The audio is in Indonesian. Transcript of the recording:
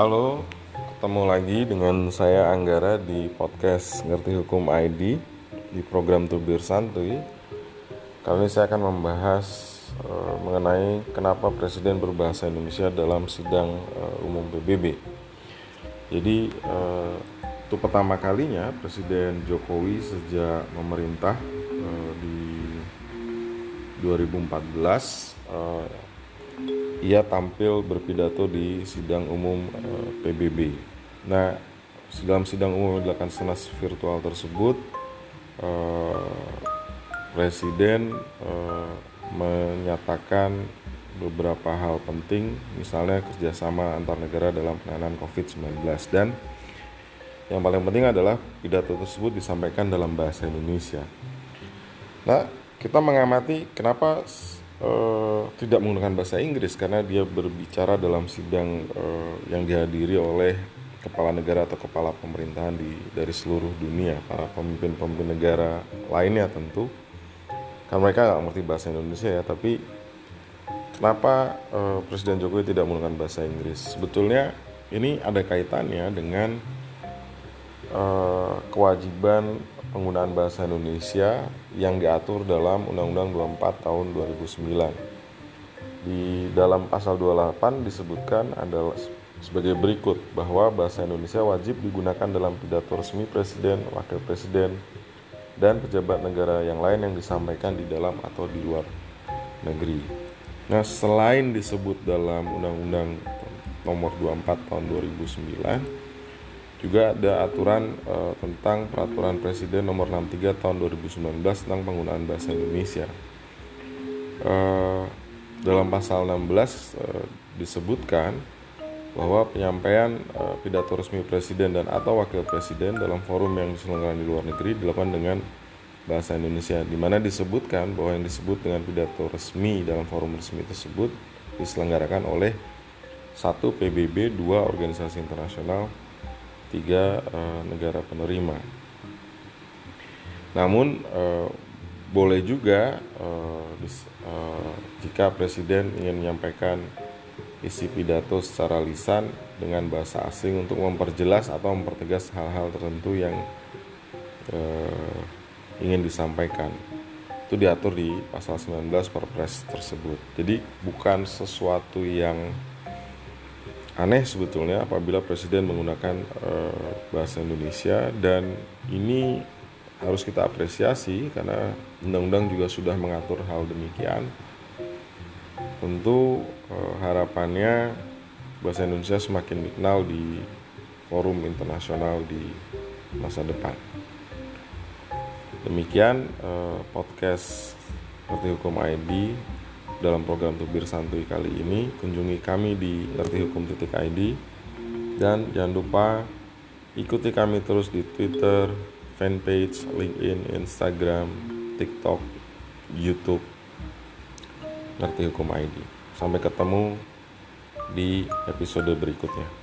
Halo, ketemu lagi dengan saya Anggara di podcast Ngerti Hukum ID di program Tubir Santuy. Kali ini saya akan membahas uh, mengenai kenapa Presiden berbahasa Indonesia dalam sidang uh, umum PBB. Jadi uh, itu pertama kalinya Presiden Jokowi sejak memerintah uh, di 2014 uh, ia tampil berpidato di sidang umum eh, PBB. Nah, dalam sidang umum yang dilakukan senas virtual tersebut, uh, Presiden uh, menyatakan beberapa hal penting, misalnya kerjasama antar negara dalam penanganan COVID-19 dan yang paling penting adalah pidato tersebut disampaikan dalam bahasa Indonesia. Nah, kita mengamati kenapa uh, tidak menggunakan bahasa Inggris karena dia berbicara dalam sidang uh, yang dihadiri oleh kepala negara atau kepala pemerintahan di dari seluruh dunia para pemimpin-pemimpin negara lainnya tentu. Kan mereka nggak ngerti bahasa Indonesia ya tapi kenapa uh, Presiden Jokowi tidak menggunakan bahasa Inggris? Sebetulnya ini ada kaitannya dengan uh, kewajiban penggunaan bahasa Indonesia yang diatur dalam Undang-Undang 24 tahun 2009. Di dalam pasal 28 disebutkan adalah sebagai berikut bahwa bahasa Indonesia wajib digunakan dalam pidato resmi presiden, wakil presiden, dan pejabat negara yang lain yang disampaikan di dalam atau di luar negeri. Nah, selain disebut dalam Undang-Undang Nomor 24 Tahun 2009, juga ada aturan uh, tentang peraturan presiden nomor 63 tahun 2019 tentang penggunaan bahasa Indonesia. Uh, dalam pasal 16 uh, eh, disebutkan bahwa penyampaian uh, pidato resmi presiden dan atau wakil presiden dalam forum yang diselenggarakan di luar negeri dilakukan dengan bahasa Indonesia di mana disebutkan bahwa yang disebut dengan pidato resmi dalam forum resmi tersebut diselenggarakan oleh satu PBB, dua organisasi internasional, tiga uh, negara penerima. Namun uh, boleh juga dis, uh, jika presiden ingin menyampaikan isi pidato secara lisan dengan bahasa asing untuk memperjelas atau mempertegas hal-hal tertentu yang uh, ingin disampaikan. Itu diatur di pasal 19 Perpres tersebut. Jadi bukan sesuatu yang aneh sebetulnya apabila presiden menggunakan uh, bahasa Indonesia dan ini harus kita apresiasi karena undang-undang juga sudah mengatur hal demikian. Tentu uh, harapannya bahasa Indonesia semakin dikenal di forum internasional di masa depan. Demikian uh, podcast Hukum ID dalam program Tubir Santuy kali ini. Kunjungi kami di ngertihukum.id dan jangan lupa ikuti kami terus di Twitter, fanpage, LinkedIn, Instagram, TikTok, YouTube Ngerti Hukum ID. Sampai ketemu di episode berikutnya.